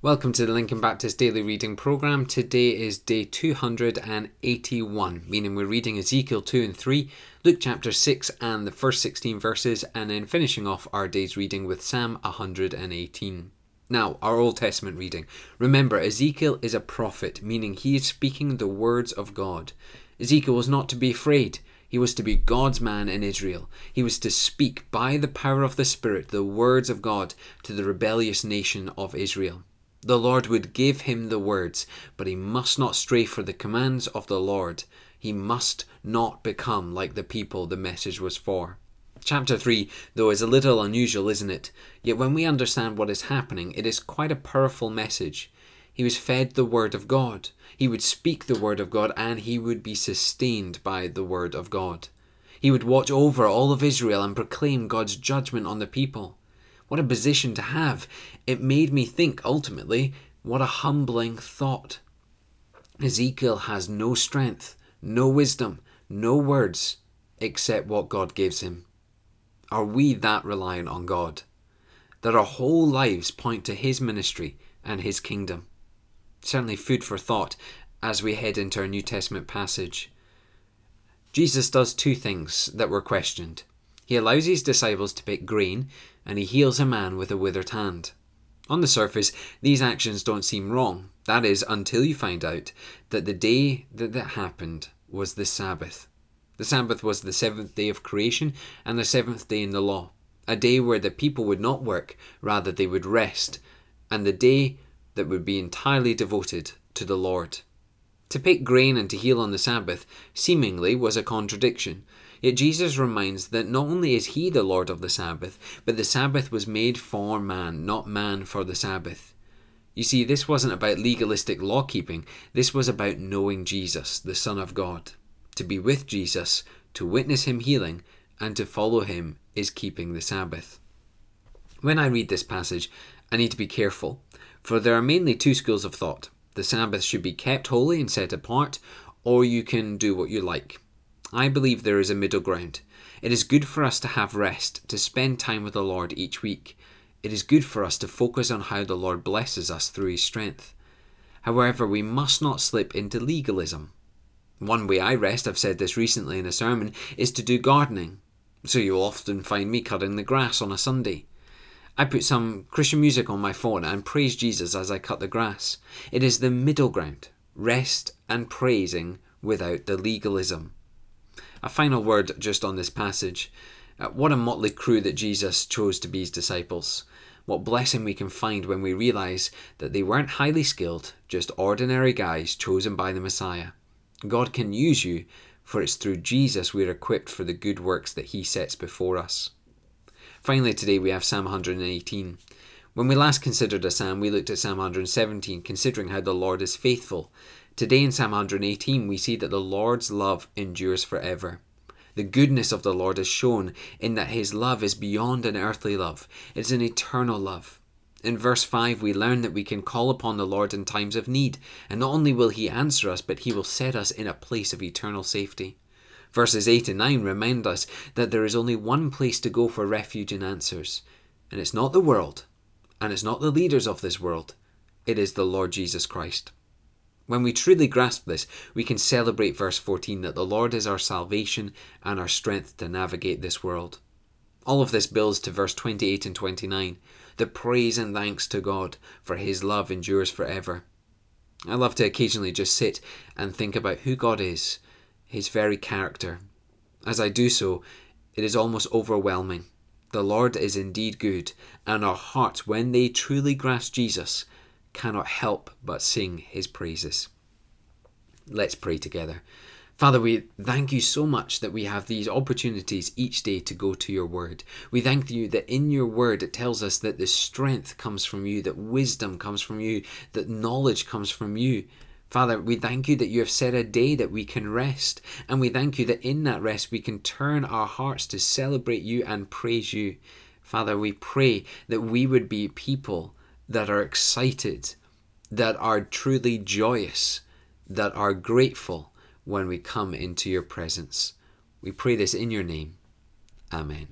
Welcome to the Lincoln Baptist Daily Reading Program. Today is day 281, meaning we're reading Ezekiel 2 and 3, Luke chapter 6 and the first 16 verses, and then finishing off our day's reading with Psalm 118. Now, our Old Testament reading. Remember, Ezekiel is a prophet, meaning he is speaking the words of God. Ezekiel was not to be afraid. He was to be God's man in Israel. He was to speak by the power of the Spirit the words of God to the rebellious nation of Israel. The Lord would give him the words, but he must not stray from the commands of the Lord. He must not become like the people the message was for. Chapter 3, though, is a little unusual, isn't it? Yet when we understand what is happening, it is quite a powerful message. He was fed the Word of God. He would speak the Word of God, and he would be sustained by the Word of God. He would watch over all of Israel and proclaim God's judgment on the people. What a position to have. It made me think, ultimately, what a humbling thought. Ezekiel has no strength, no wisdom, no words, except what God gives him. Are we that reliant on God? That our whole lives point to His ministry and His kingdom? Certainly, food for thought as we head into our New Testament passage. Jesus does two things that were questioned. He allows his disciples to pick grain, and he heals a man with a withered hand. On the surface, these actions don't seem wrong. That is, until you find out that the day that that happened was the Sabbath. The Sabbath was the seventh day of creation and the seventh day in the law, a day where the people would not work, rather, they would rest, and the day that would be entirely devoted to the Lord. To pick grain and to heal on the Sabbath seemingly was a contradiction, Yet Jesus reminds that not only is he the Lord of the Sabbath, but the Sabbath was made for man, not man for the Sabbath. You see, this wasn't about legalistic law keeping, this was about knowing Jesus, the Son of God. To be with Jesus, to witness him healing, and to follow him is keeping the Sabbath. When I read this passage, I need to be careful, for there are mainly two schools of thought. The Sabbath should be kept holy and set apart, or you can do what you like. I believe there is a middle ground. It is good for us to have rest, to spend time with the Lord each week. It is good for us to focus on how the Lord blesses us through His strength. However, we must not slip into legalism. One way I rest, I've said this recently in a sermon, is to do gardening. So you'll often find me cutting the grass on a Sunday. I put some Christian music on my phone and praise Jesus as I cut the grass. It is the middle ground, rest and praising without the legalism. A final word just on this passage. Uh, what a motley crew that Jesus chose to be his disciples. What blessing we can find when we realize that they weren't highly skilled, just ordinary guys chosen by the Messiah. God can use you, for it's through Jesus we're equipped for the good works that he sets before us. Finally, today we have Psalm 118. When we last considered a psalm, we looked at Psalm 117, considering how the Lord is faithful Today in Psalm 118, we see that the Lord's love endures forever. The goodness of the Lord is shown in that his love is beyond an earthly love, it's an eternal love. In verse 5, we learn that we can call upon the Lord in times of need, and not only will he answer us, but he will set us in a place of eternal safety. Verses 8 and 9 remind us that there is only one place to go for refuge and answers, and it's not the world, and it's not the leaders of this world, it is the Lord Jesus Christ. When we truly grasp this, we can celebrate verse 14 that the Lord is our salvation and our strength to navigate this world. All of this builds to verse 28 and 29 the praise and thanks to God, for his love endures forever. I love to occasionally just sit and think about who God is, his very character. As I do so, it is almost overwhelming. The Lord is indeed good, and our hearts, when they truly grasp Jesus, cannot help but sing his praises. Let's pray together. Father, we thank you so much that we have these opportunities each day to go to your word. We thank you that in your word it tells us that the strength comes from you, that wisdom comes from you, that knowledge comes from you. Father, we thank you that you have set a day that we can rest, and we thank you that in that rest we can turn our hearts to celebrate you and praise you. Father, we pray that we would be people that are excited, that are truly joyous, that are grateful when we come into your presence. We pray this in your name. Amen.